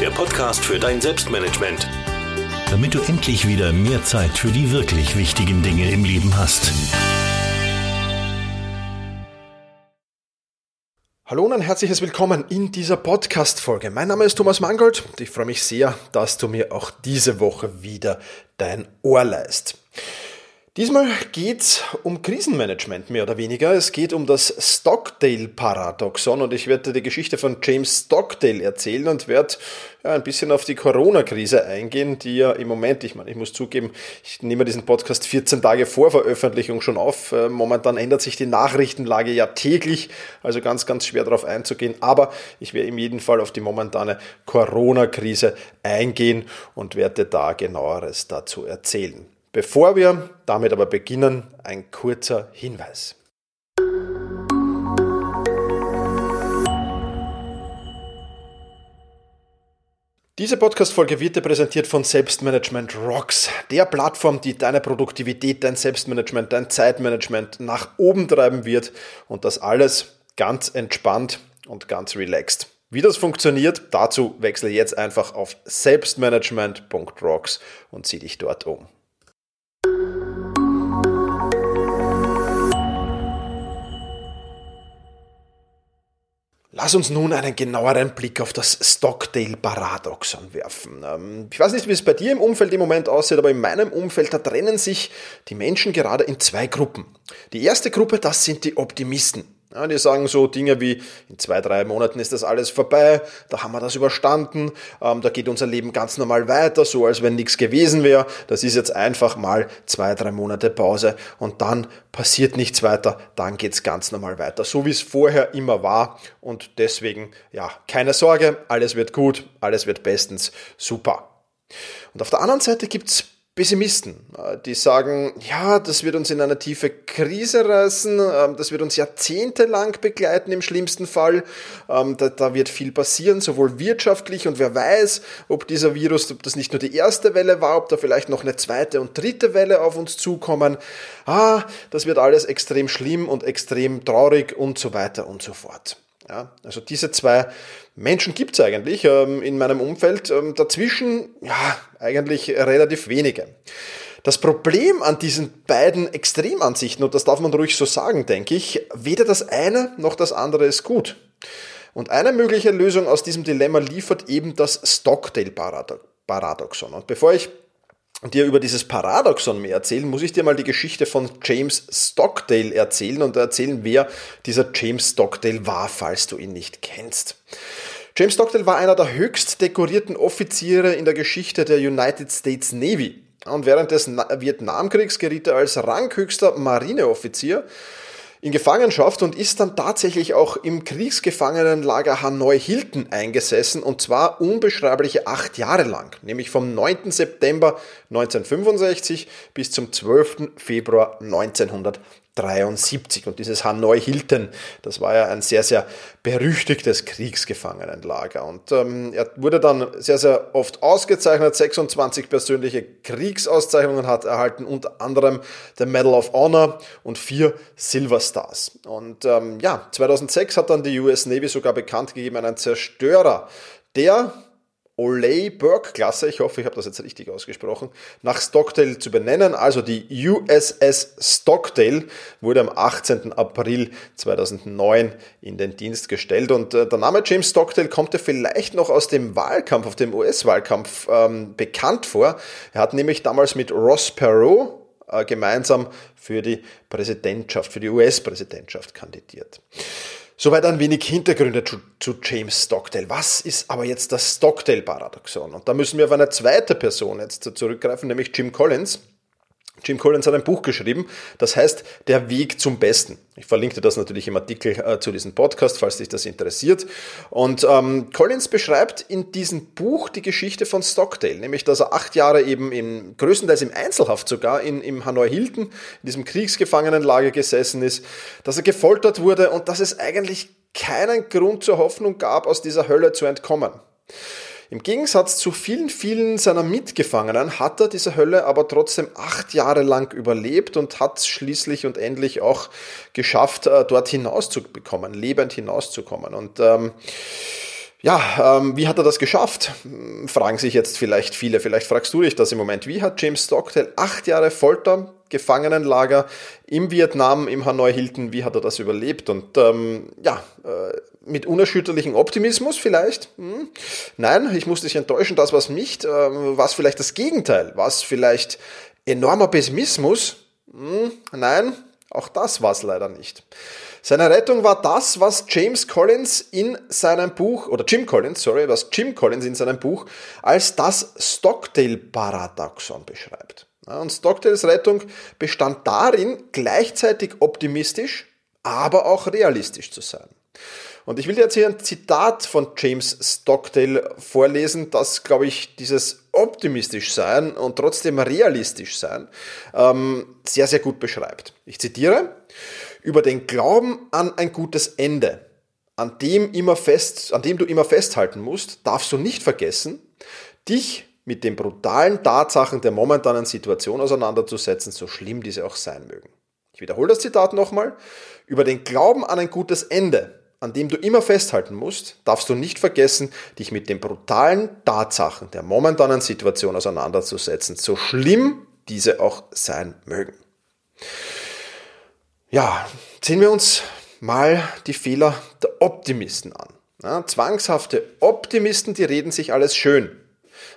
der Podcast für dein Selbstmanagement. Damit du endlich wieder mehr Zeit für die wirklich wichtigen Dinge im Leben hast. Hallo und ein herzliches Willkommen in dieser Podcast-Folge. Mein Name ist Thomas Mangold und ich freue mich sehr, dass du mir auch diese Woche wieder dein Ohr leist. Diesmal geht es um Krisenmanagement mehr oder weniger. Es geht um das Stockdale-Paradoxon und ich werde die Geschichte von James Stockdale erzählen und werde ja, ein bisschen auf die Corona-Krise eingehen, die ja im Moment, ich meine, ich muss zugeben, ich nehme diesen Podcast 14 Tage vor Veröffentlichung schon auf. Äh, momentan ändert sich die Nachrichtenlage ja täglich, also ganz, ganz schwer darauf einzugehen. Aber ich werde in jedem Fall auf die momentane Corona-Krise eingehen und werde da genaueres dazu erzählen. Bevor wir damit aber beginnen, ein kurzer Hinweis. Diese Podcast-Folge wird dir präsentiert von Selbstmanagement Rocks, der Plattform, die deine Produktivität, dein Selbstmanagement, dein Zeitmanagement nach oben treiben wird und das alles ganz entspannt und ganz relaxed. Wie das funktioniert, dazu wechsle jetzt einfach auf selbstmanagement.rocks und zieh dich dort um. Lass uns nun einen genaueren Blick auf das Stockdale-Paradoxon werfen. Ähm, ich weiß nicht, wie es bei dir im Umfeld im Moment aussieht, aber in meinem Umfeld, da trennen sich die Menschen gerade in zwei Gruppen. Die erste Gruppe, das sind die Optimisten. Ja, die sagen so Dinge wie, in zwei, drei Monaten ist das alles vorbei, da haben wir das überstanden, ähm, da geht unser Leben ganz normal weiter, so als wenn nichts gewesen wäre. Das ist jetzt einfach mal zwei, drei Monate Pause und dann passiert nichts weiter, dann geht's ganz normal weiter, so wie es vorher immer war. Und deswegen, ja, keine Sorge, alles wird gut, alles wird bestens super. Und auf der anderen Seite gibt's Pessimisten, äh, die sagen, ja, das wird uns in eine tiefe Krise reißen, ähm, das wird uns jahrzehntelang begleiten im schlimmsten Fall, ähm, da, da, wird viel passieren, sowohl wirtschaftlich und wer weiß, ob dieser Virus, ob das nicht nur die erste Welle war, ob da vielleicht noch eine zweite und dritte Welle auf uns zukommen. Ah, das wird alles extrem schlimm und extrem traurig und so weiter und so fort. Ja, also diese zwei Menschen gibt es eigentlich ähm, in meinem Umfeld. Ähm, dazwischen, ja, eigentlich relativ wenige. Das Problem an diesen beiden Extremansichten, und das darf man ruhig so sagen, denke ich, weder das eine noch das andere ist gut. Und eine mögliche Lösung aus diesem Dilemma liefert eben das Stockdale-Paradoxon. Und bevor ich dir über dieses Paradoxon mehr erzählen, muss ich dir mal die Geschichte von James Stockdale erzählen und erzählen, wer dieser James Stockdale war, falls du ihn nicht kennst. James Stockdale war einer der höchst dekorierten Offiziere in der Geschichte der United States Navy. Und während des Vietnamkriegs geriet er als ranghöchster Marineoffizier in Gefangenschaft und ist dann tatsächlich auch im Kriegsgefangenenlager Hanoi-Hilton eingesessen und zwar unbeschreibliche acht Jahre lang, nämlich vom 9. September 1965 bis zum 12. Februar 1965. 73. Und dieses Hanoi Hilton, das war ja ein sehr, sehr berüchtigtes Kriegsgefangenenlager. Und ähm, er wurde dann sehr, sehr oft ausgezeichnet. 26 persönliche Kriegsauszeichnungen hat erhalten, unter anderem der Medal of Honor und vier Silver Stars. Und ähm, ja, 2006 hat dann die US Navy sogar bekannt gegeben, einen Zerstörer, der Olay Burke Klasse, ich hoffe, ich habe das jetzt richtig ausgesprochen, nach Stockdale zu benennen. Also die USS Stockdale wurde am 18. April 2009 in den Dienst gestellt. Und äh, der Name James Stockdale kommt ja vielleicht noch aus dem Wahlkampf, auf dem US-Wahlkampf ähm, bekannt vor. Er hat nämlich damals mit Ross Perot äh, gemeinsam für die Präsidentschaft, für die US-Präsidentschaft kandidiert. Soweit ein wenig Hintergründe zu, zu, James Stockdale. Was ist aber jetzt das Stockdale-Paradoxon? Und da müssen wir auf eine zweite Person jetzt zurückgreifen, nämlich Jim Collins. Jim Collins hat ein Buch geschrieben, das heißt Der Weg zum Besten. Ich verlinke dir das natürlich im Artikel äh, zu diesem Podcast, falls dich das interessiert. Und ähm, Collins beschreibt in diesem Buch die Geschichte von Stockdale, nämlich dass er acht Jahre eben in, größtenteils im Einzelhaft sogar in, im Hanoi Hilton, in diesem Kriegsgefangenenlager gesessen ist, dass er gefoltert wurde und dass es eigentlich keinen Grund zur Hoffnung gab, aus dieser Hölle zu entkommen. Im Gegensatz zu vielen, vielen seiner Mitgefangenen hat er diese Hölle aber trotzdem acht Jahre lang überlebt und hat schließlich und endlich auch geschafft, äh, dort hinauszubekommen, lebend hinauszukommen. Und ähm, ja, ähm, wie hat er das geschafft? Fragen sich jetzt vielleicht viele. Vielleicht fragst du dich das im Moment. Wie hat James Stockdale acht Jahre Folter, Gefangenenlager im Vietnam, im Hanoi Hilton, wie hat er das überlebt? Und ähm, ja, äh, mit unerschütterlichem Optimismus vielleicht? Hm. Nein, ich muss dich enttäuschen, das was nicht, äh, was vielleicht das Gegenteil, was vielleicht enormer Pessimismus? Hm. Nein, auch das war es leider nicht. Seine Rettung war das, was James Collins in seinem Buch, oder Jim Collins, sorry, was Jim Collins in seinem Buch als das Stockdale-Paradoxon beschreibt. Und Stockdales Rettung bestand darin, gleichzeitig optimistisch, aber auch realistisch zu sein. Und ich will dir jetzt hier ein Zitat von James Stockdale vorlesen, das, glaube ich, dieses optimistisch sein und trotzdem realistisch sein ähm, sehr, sehr gut beschreibt. Ich zitiere, über den Glauben an ein gutes Ende, an dem, immer fest, an dem du immer festhalten musst, darfst du nicht vergessen, dich mit den brutalen Tatsachen der momentanen Situation auseinanderzusetzen, so schlimm diese auch sein mögen. Ich wiederhole das Zitat nochmal. Über den Glauben an ein gutes Ende, an dem du immer festhalten musst, darfst du nicht vergessen, dich mit den brutalen Tatsachen der momentanen Situation auseinanderzusetzen, so schlimm diese auch sein mögen. Ja, sehen wir uns mal die Fehler der Optimisten an. Ja, zwangshafte Optimisten, die reden sich alles schön.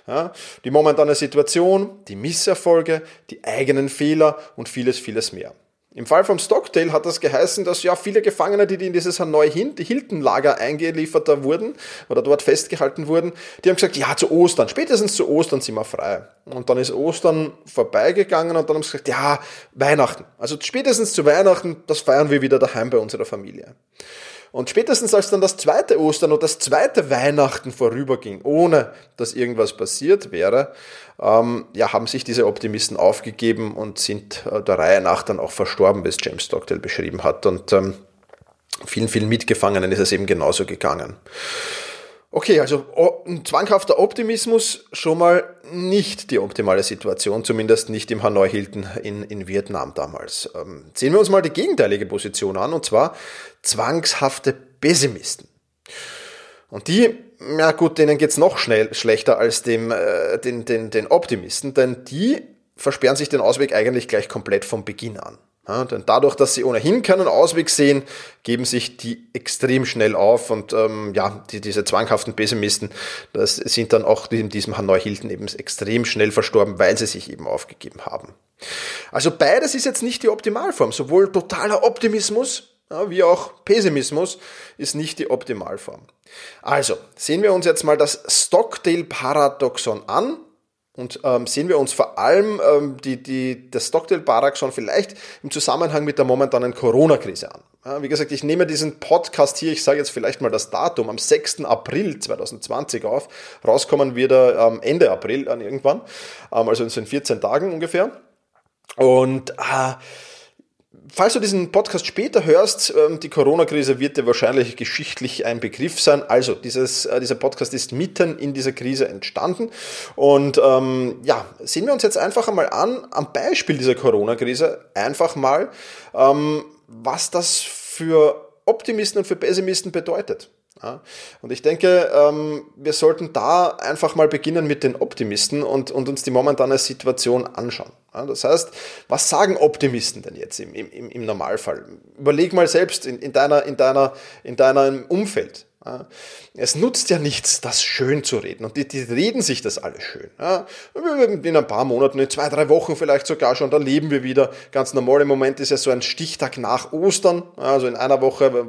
Ja, die momentane Situation, die Misserfolge, die eigenen Fehler und vieles, vieles mehr. Im Fall vom Stockdale hat das geheißen, dass ja viele Gefangene, die in dieses Hanoi Hilton Lager eingeliefert wurden oder dort festgehalten wurden, die haben gesagt, ja, zu Ostern, spätestens zu Ostern sind wir frei. Und dann ist Ostern vorbeigegangen und dann haben sie gesagt, ja, Weihnachten. Also spätestens zu Weihnachten, das feiern wir wieder daheim bei unserer Familie. Und spätestens als dann das zweite Ostern und das zweite Weihnachten vorüberging, ohne dass irgendwas passiert wäre, ähm, ja, haben sich diese Optimisten aufgegeben und sind äh, der Reihe nach dann auch verstorben, wie es James Stockdale beschrieben hat. Und ähm, vielen, vielen Mitgefangenen ist es eben genauso gegangen. Okay, also ein zwanghafter Optimismus schon mal nicht die optimale Situation, zumindest nicht im Hanoi Hilton in, in Vietnam damals. Ähm, sehen wir uns mal die gegenteilige Position an, und zwar zwangshafte Pessimisten. Und die, ja gut, denen geht's noch schnell schlechter als dem, äh, den, den, den Optimisten, denn die versperren sich den Ausweg eigentlich gleich komplett vom Beginn an. Ja, denn dadurch, dass sie ohnehin keinen Ausweg sehen, geben sich die extrem schnell auf und ähm, ja, die, diese zwanghaften Pessimisten, das sind dann auch in diesem Hanoi Hilton eben extrem schnell verstorben, weil sie sich eben aufgegeben haben. Also beides ist jetzt nicht die Optimalform. Sowohl totaler Optimismus ja, wie auch Pessimismus ist nicht die Optimalform. Also sehen wir uns jetzt mal das Stockdale-Paradoxon an und ähm, sehen wir uns vor allem ähm, die, die, das Stockdale-Paradoxon vielleicht im Zusammenhang mit der momentanen Corona-Krise an. Ja, wie gesagt, ich nehme diesen Podcast hier, ich sage jetzt vielleicht mal das Datum, am 6. April 2020 auf. Rauskommen wird er ähm, Ende April dann irgendwann, ähm, also in so 14 Tagen ungefähr. Und äh, Falls du diesen Podcast später hörst, ähm, die Corona-Krise wird dir wahrscheinlich geschichtlich ein Begriff sein. Also dieses, äh, dieser Podcast ist mitten in dieser Krise entstanden. Und ähm, ja, sehen wir uns jetzt einfach einmal an, am Beispiel dieser Corona-Krise, einfach mal, ähm, was das für Optimisten und für Pessimisten bedeutet. Ja, und ich denke, ähm, wir sollten da einfach mal beginnen mit den Optimisten und, und uns die momentane Situation anschauen. Ja, das heißt, was sagen Optimisten denn jetzt im, im, im Normalfall? Überleg mal selbst in, in, deiner, in, deiner, in deinem Umfeld. Es nutzt ja nichts, das schön zu reden. Und die, die reden sich das alles schön. In ein paar Monaten, in zwei, drei Wochen vielleicht sogar schon, da leben wir wieder. Ganz normal im Moment ist ja so ein Stichtag nach Ostern. Also in einer Woche,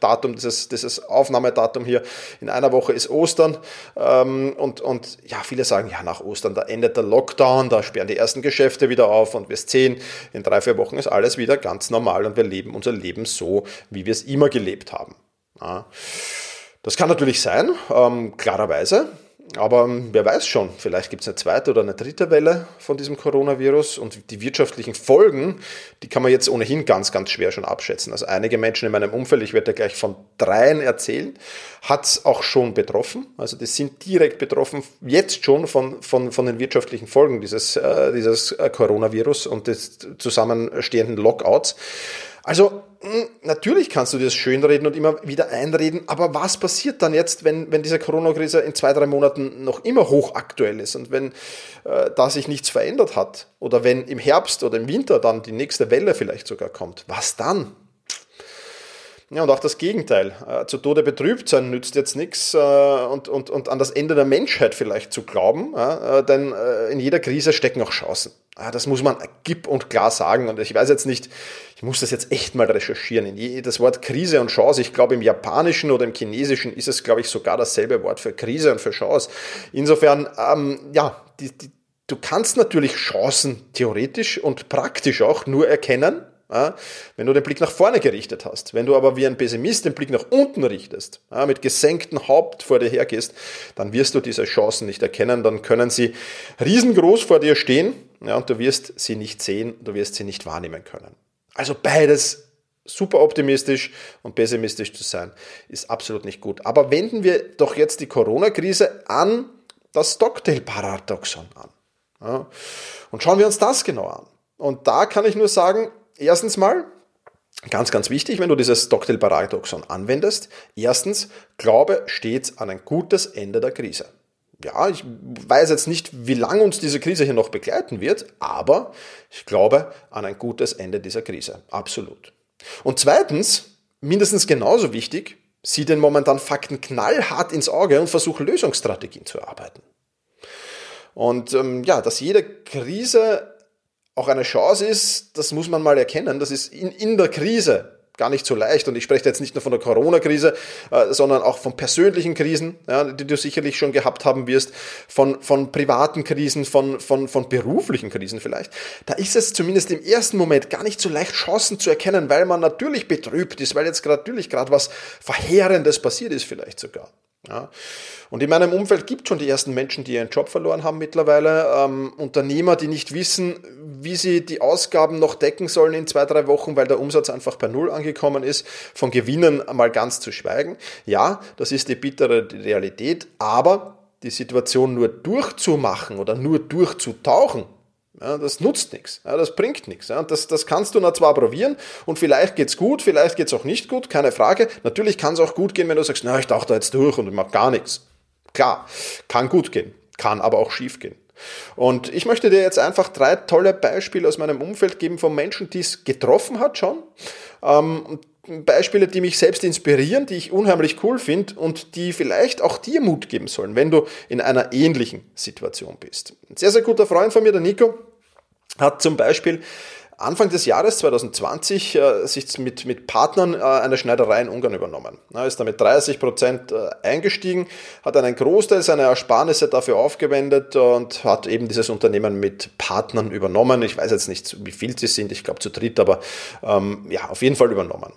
Datum, dieses, dieses Aufnahmedatum hier, in einer Woche ist Ostern. Ähm, und, und ja, viele sagen, ja, nach Ostern, da endet der Lockdown, da sperren die ersten Geschäfte wieder auf und wir sehen, in drei, vier Wochen ist alles wieder ganz normal und wir leben unser Leben so, wie wir es immer gelebt haben. Ja. Das kann natürlich sein, ähm, klarerweise. Aber ähm, wer weiß schon, vielleicht gibt es eine zweite oder eine dritte Welle von diesem Coronavirus und die wirtschaftlichen Folgen, die kann man jetzt ohnehin ganz, ganz schwer schon abschätzen. Also einige Menschen in meinem Umfeld, ich werde ja gleich von dreien erzählen, hat es auch schon betroffen. Also die sind direkt betroffen, jetzt schon von, von, von den wirtschaftlichen Folgen dieses, äh, dieses äh, Coronavirus und des zusammenstehenden Lockouts. Also natürlich kannst du dir das schönreden und immer wieder einreden, aber was passiert dann jetzt, wenn, wenn diese Corona-Krise in zwei, drei Monaten noch immer hochaktuell ist und wenn äh, da sich nichts verändert hat oder wenn im Herbst oder im Winter dann die nächste Welle vielleicht sogar kommt? Was dann? Ja, und auch das Gegenteil. Äh, zu Tode betrübt sein nützt jetzt nichts äh, und, und, und an das Ende der Menschheit vielleicht zu glauben, äh, denn äh, in jeder Krise stecken auch Chancen. Ah, das muss man gipp und klar sagen. Und ich weiß jetzt nicht, ich muss das jetzt echt mal recherchieren. das Wort Krise und Chance, ich glaube im Japanischen oder im Chinesischen ist es, glaube ich, sogar dasselbe Wort für Krise und für Chance. Insofern, ähm, ja, die, die, du kannst natürlich Chancen theoretisch und praktisch auch nur erkennen, wenn du den Blick nach vorne gerichtet hast. Wenn du aber wie ein Pessimist den Blick nach unten richtest, mit gesenktem Haupt vor dir hergehst, dann wirst du diese Chancen nicht erkennen. Dann können sie riesengroß vor dir stehen und du wirst sie nicht sehen, du wirst sie nicht wahrnehmen können. Also beides super optimistisch und pessimistisch zu sein, ist absolut nicht gut. Aber wenden wir doch jetzt die Corona-Krise an das Stockdale-Paradoxon an. Und schauen wir uns das genau an. Und da kann ich nur sagen, erstens mal, ganz, ganz wichtig, wenn du dieses Stockdale-Paradoxon anwendest, erstens, glaube stets an ein gutes Ende der Krise. Ja, ich weiß jetzt nicht, wie lange uns diese Krise hier noch begleiten wird, aber ich glaube an ein gutes Ende dieser Krise. Absolut. Und zweitens, mindestens genauso wichtig, sieh den momentan Fakten knallhart ins Auge und versuch Lösungsstrategien zu erarbeiten. Und ähm, ja, dass jede Krise auch eine Chance ist, das muss man mal erkennen. Das ist in, in der Krise gar nicht so leicht. Und ich spreche jetzt nicht nur von der Corona-Krise, äh, sondern auch von persönlichen Krisen, die du sicherlich schon gehabt haben wirst, von, von privaten Krisen, von, von, von beruflichen Krisen vielleicht. Da ist es zumindest im ersten Moment gar nicht so leicht, Chancen zu erkennen, weil man natürlich betrübt ist, weil jetzt natürlich gerade was Verheerendes passiert ist vielleicht sogar. Ja. Und in meinem Umfeld gibt es schon die ersten Menschen, die ihren Job verloren haben mittlerweile. Ähm, Unternehmer, die nicht wissen, wie sie die Ausgaben noch decken sollen in zwei, drei Wochen, weil der Umsatz einfach bei Null angekommen ist. Von Gewinnen mal ganz zu schweigen. Ja, das ist die bittere Realität, aber die Situation nur durchzumachen oder nur durchzutauchen, das nutzt nichts, das bringt nichts. Das, das kannst du noch zwar probieren und vielleicht geht's gut, vielleicht geht's auch nicht gut, keine Frage. Natürlich kann es auch gut gehen, wenn du sagst, na, ich tauche da jetzt durch und ich mache gar nichts. Klar, kann gut gehen, kann aber auch schief gehen. Und ich möchte dir jetzt einfach drei tolle Beispiele aus meinem Umfeld geben von Menschen, die es getroffen hat schon. Ähm, Beispiele, die mich selbst inspirieren, die ich unheimlich cool finde und die vielleicht auch dir Mut geben sollen, wenn du in einer ähnlichen Situation bist. Ein sehr, sehr guter Freund von mir, der Nico, hat zum Beispiel Anfang des Jahres 2020 äh, sich mit, mit Partnern äh, eine Schneiderei in Ungarn übernommen. Er ist damit 30 Prozent äh, eingestiegen, hat einen Großteil seiner Ersparnisse dafür aufgewendet und hat eben dieses Unternehmen mit Partnern übernommen. Ich weiß jetzt nicht, wie viel sie sind, ich glaube zu dritt, aber ähm, ja, auf jeden Fall übernommen.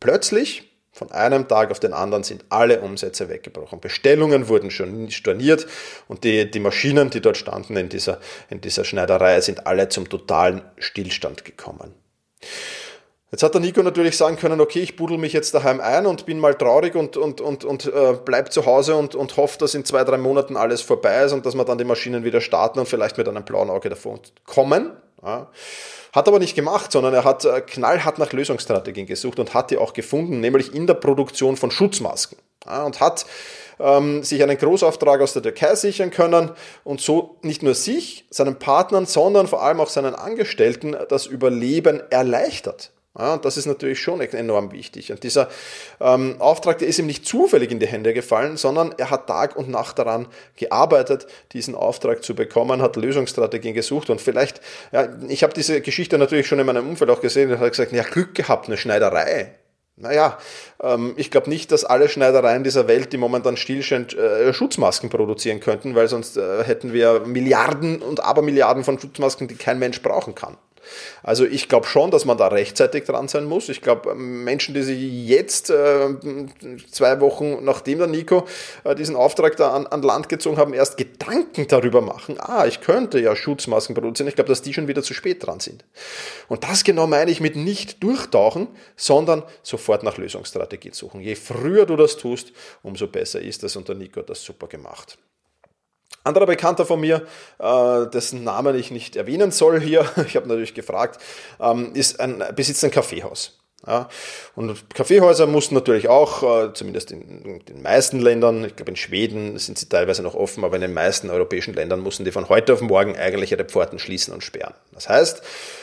Plötzlich von einem Tag auf den anderen sind alle Umsätze weggebrochen. Bestellungen wurden schon storniert und die, die Maschinen, die dort standen in dieser, in dieser Schneiderei, sind alle zum totalen Stillstand gekommen. Jetzt hat der Nico natürlich sagen können, okay, ich budel mich jetzt daheim ein und bin mal traurig und, und, und, und äh, bleib zu Hause und, und hoffe, dass in zwei, drei Monaten alles vorbei ist und dass wir dann die Maschinen wieder starten und vielleicht mit einem blauen Auge davon kommen. Hat aber nicht gemacht, sondern er hat äh, knallhart nach Lösungsstrategien gesucht und hat die auch gefunden, nämlich in der Produktion von Schutzmasken. Und hat ähm, sich einen Großauftrag aus der Türkei sichern können und so nicht nur sich, seinen Partnern, sondern vor allem auch seinen Angestellten das Überleben erleichtert. Ja, und das ist natürlich schon enorm wichtig. Und dieser ähm, Auftrag, der ist ihm nicht zufällig in die Hände gefallen, sondern er hat Tag und Nacht daran gearbeitet, diesen Auftrag zu bekommen, hat Lösungsstrategien gesucht und vielleicht, ja, ich habe diese Geschichte natürlich schon in meinem Umfeld auch gesehen und hat gesagt, ja, Glück gehabt, eine Schneiderei. Naja, ähm, ich glaube nicht, dass alle Schneidereien dieser Welt, die momentan stillstehen, äh, Schutzmasken produzieren könnten, weil sonst äh, hätten wir Milliarden und Abermilliarden von Schutzmasken, die kein Mensch brauchen kann. Also ich glaube schon, dass man da rechtzeitig dran sein muss. Ich glaube, Menschen, die sich jetzt äh, zwei Wochen nachdem der Nico äh, diesen Auftrag da an, an Land gezogen haben, erst Gedanken darüber machen, ah, ich könnte ja Schutzmasken produzieren. Ich glaube, dass die schon wieder zu spät dran sind. Und das genau meine ich mit nicht durchtauchen, sondern sofort nach Lösungsstrategie suchen. Je früher du das tust, umso besser ist das und der Nico hat das super gemacht. Anderer Bekannter von mir, äh, dessen Namen ich nicht erwähnen soll hier, ich habe natürlich gefragt, ähm, ist ein, besitzt ein Kaffeehaus. Ja, und Kaffeehäuser mussten natürlich auch, äh, zumindest in, den meisten Ländern, ich glaube in Schweden sind sie teilweise noch offen, aber in den meisten europäischen Ländern mussten die von heute auf morgen eigentlich ihre Pforten schließen und sperren. Das heißt,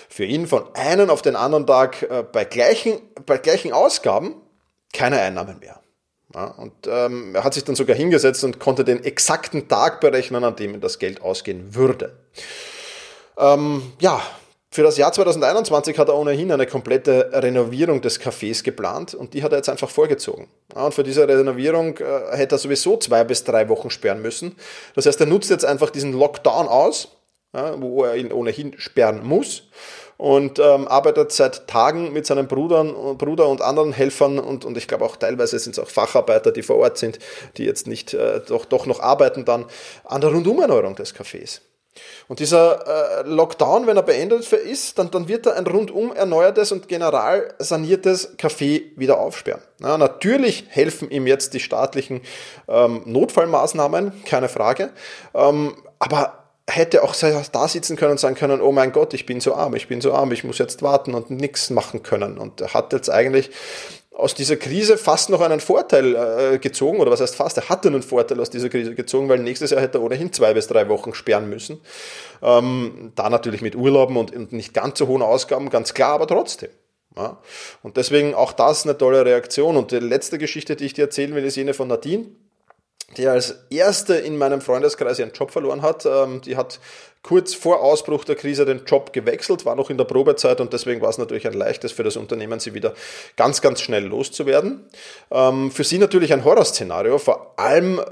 für ihn von einem auf den anderen Tag äh, bei, gleichen, bei gleichen Ausgaben keine Einnahmen mehr. Ja, und ähm, er hat sich dann sogar hingesetzt und konnte den exakten Tag berechnen, an dem das Geld ausgehen würde. Ähm, ja, für das Jahr 2021 hat er ohnehin eine komplette Renovierung des Cafés geplant und die hat er jetzt einfach vorgezogen. Ja, und für diese Renovierung äh, hätte er sowieso zwei bis drei Wochen sperren müssen. Das heißt, er nutzt jetzt einfach diesen Lockdown aus, ja, wo er ihn ohnehin sperren muss und ähm, arbeitet seit Tagen mit seinen Brudern, Bruder und anderen Helfern und, und ich glaube auch teilweise sind es auch Facharbeiter, die vor Ort sind, die jetzt nicht äh, doch, doch noch arbeiten dann an der Rundumerneuerung des Cafés. Und dieser äh, Lockdown, wenn er beendet ist, dann, dann wird er ein rundum erneuertes und general saniertes Café wieder aufsperren. Ja, natürlich helfen ihm jetzt die staatlichen ähm, Notfallmaßnahmen, keine Frage. Ähm, aber hätte auch da sitzen können und sagen können, oh mein Gott, ich bin so arm, ich bin so arm, ich muss jetzt warten und nichts machen können. Und er hat jetzt eigentlich aus dieser Krise fast noch einen Vorteil äh, gezogen, oder was heißt fast, er hatte einen Vorteil aus dieser Krise gezogen, weil nächstes Jahr hätte er ohnehin zwei bis drei Wochen sperren müssen. Ähm, da natürlich mit Urlauben und, und nicht ganz so hohen Ausgaben, ganz klar, aber trotzdem. Ja. Und deswegen auch das eine tolle Reaktion. Und die letzte Geschichte, die ich dir erzählen will, ist jene von Nadine die als erste in meinem Freundeskreis ihren Job verloren hat. Ähm, die hat kurz vor Ausbruch der Krise den Job gewechselt, war noch in der Probezeit und deswegen war es natürlich ein leichtes für das Unternehmen, sie wieder ganz, ganz schnell loszuwerden. Ähm, für sie natürlich ein Horrorszenario, vor allem, äh,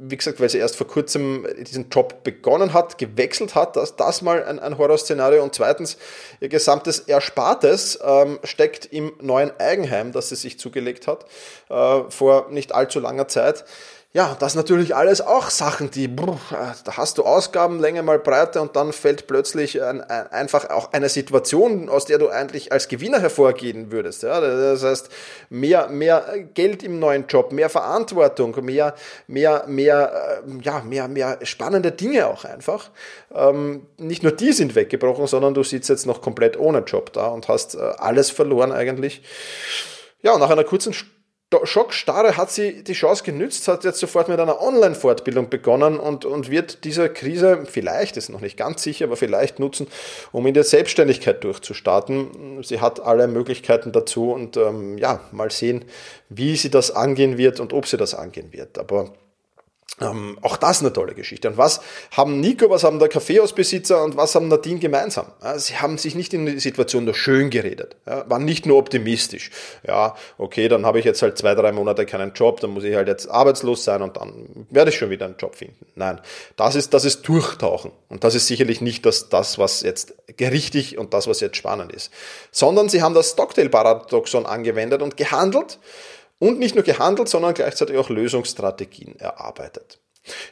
wie gesagt, weil sie erst vor kurzem diesen Job begonnen hat, gewechselt hat, das, das mal ein, ein Horrorszenario und zweitens, ihr gesamtes Erspartes ähm, steckt im neuen Eigenheim, das sie sich zugelegt hat, äh, vor nicht allzu langer Zeit ja, das natürlich alles auch Sachen, die, brr, da hast du Ausgaben, Länge mal Breite und dann fällt plötzlich ein, ein, einfach auch eine Situation, aus der du eigentlich als Gewinner hervorgehen würdest. Ja? Das heißt, mehr, mehr Geld im neuen Job, mehr Verantwortung, mehr, mehr, mehr, äh, ja, mehr, mehr spannende Dinge auch einfach. Ähm, nicht nur die sind weggebrochen, sondern du sitzt jetzt noch komplett ohne Job da und hast äh, alles verloren eigentlich. Ja, nach einer kurzen Schockstarre hat sie die Chance genützt, hat jetzt sofort mit einer Online-Fortbildung begonnen und, und wird diese Krise vielleicht, ist noch nicht ganz sicher, aber vielleicht nutzen, um in der Selbstständigkeit durchzustarten. Sie hat alle Möglichkeiten dazu und ähm, ja, mal sehen, wie sie das angehen wird und ob sie das angehen wird. Aber ähm, auch das eine tolle Geschichte. Und was haben Nico, was haben der Kaffeehausbesitzer und was haben Nadine gemeinsam? Ja, sie haben sich nicht in die Situation nur schön geredet, ja, waren nicht nur optimistisch. Ja, okay, dann habe ich jetzt halt zwei, drei Monate keinen Job, dann muss ich halt jetzt arbeitslos sein und dann werde ich schon wieder einen Job finden. Nein, das ist, das ist Durchtauchen. Und das ist sicherlich nicht das, das, was jetzt richtig und das, was jetzt spannend ist. Sondern sie haben das Stockdale-Paradoxon angewendet und gehandelt und nicht nur gehandelt, sondern gleichzeitig auch Lösungsstrategien erarbeitet.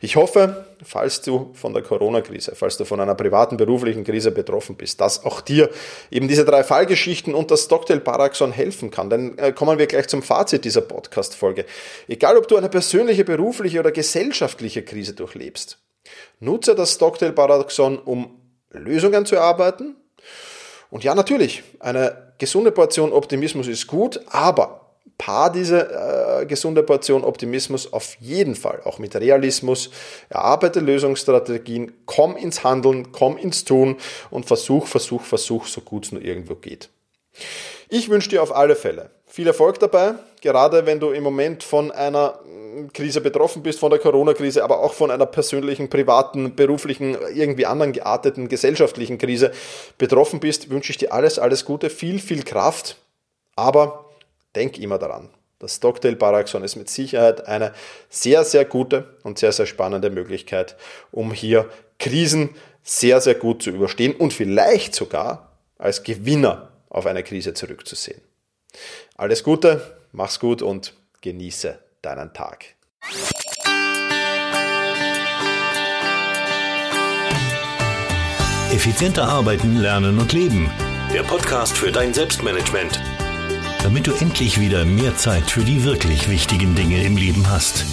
Ich hoffe, falls du von der Corona-Krise, falls du von einer privaten, beruflichen Krise betroffen bist, dass auch dir eben diese drei Fallgeschichten und das Stockdale-Paradoxon helfen kann. Dann äh, kommen wir gleich zum Fazit dieser Podcast-Folge. Egal, ob du eine persönliche, berufliche oder gesellschaftliche Krise durchlebst, nutze das Stockdale-Paradoxon, um Lösungen zu erarbeiten. Und ja, natürlich, eine gesunde Portion Optimismus ist gut, aber Paar diese äh, gesunde Portion Optimismus auf jeden Fall, auch mit Realismus, erarbeite Lösungsstrategien, komm ins Handeln, komm ins Tun und versuch, versuch, versuch, so gut es nur irgendwo geht. Ich wünsche dir auf alle Fälle viel Erfolg dabei, gerade wenn du im Moment von einer mm, Krise betroffen bist, von der Corona-Krise, aber auch von einer persönlichen, privaten, beruflichen, irgendwie anderen gearteten gesellschaftlichen Krise betroffen bist, wünsche ich dir alles, alles Gute, viel, viel Kraft, aber denk immer daran. Das Stockdale Paraxon ist mit Sicherheit eine sehr, sehr gute und sehr, sehr spannende Möglichkeit, um hier Krisen sehr, sehr gut zu überstehen und vielleicht sogar als Gewinner auf eine Krise zurückzusehen. Alles Gute, mach's gut und genieße deinen Tag. Effizienter arbeiten, lernen und leben. Der Podcast für dein Selbstmanagement damit du endlich wieder mehr Zeit für die wirklich wichtigen Dinge im Leben hast.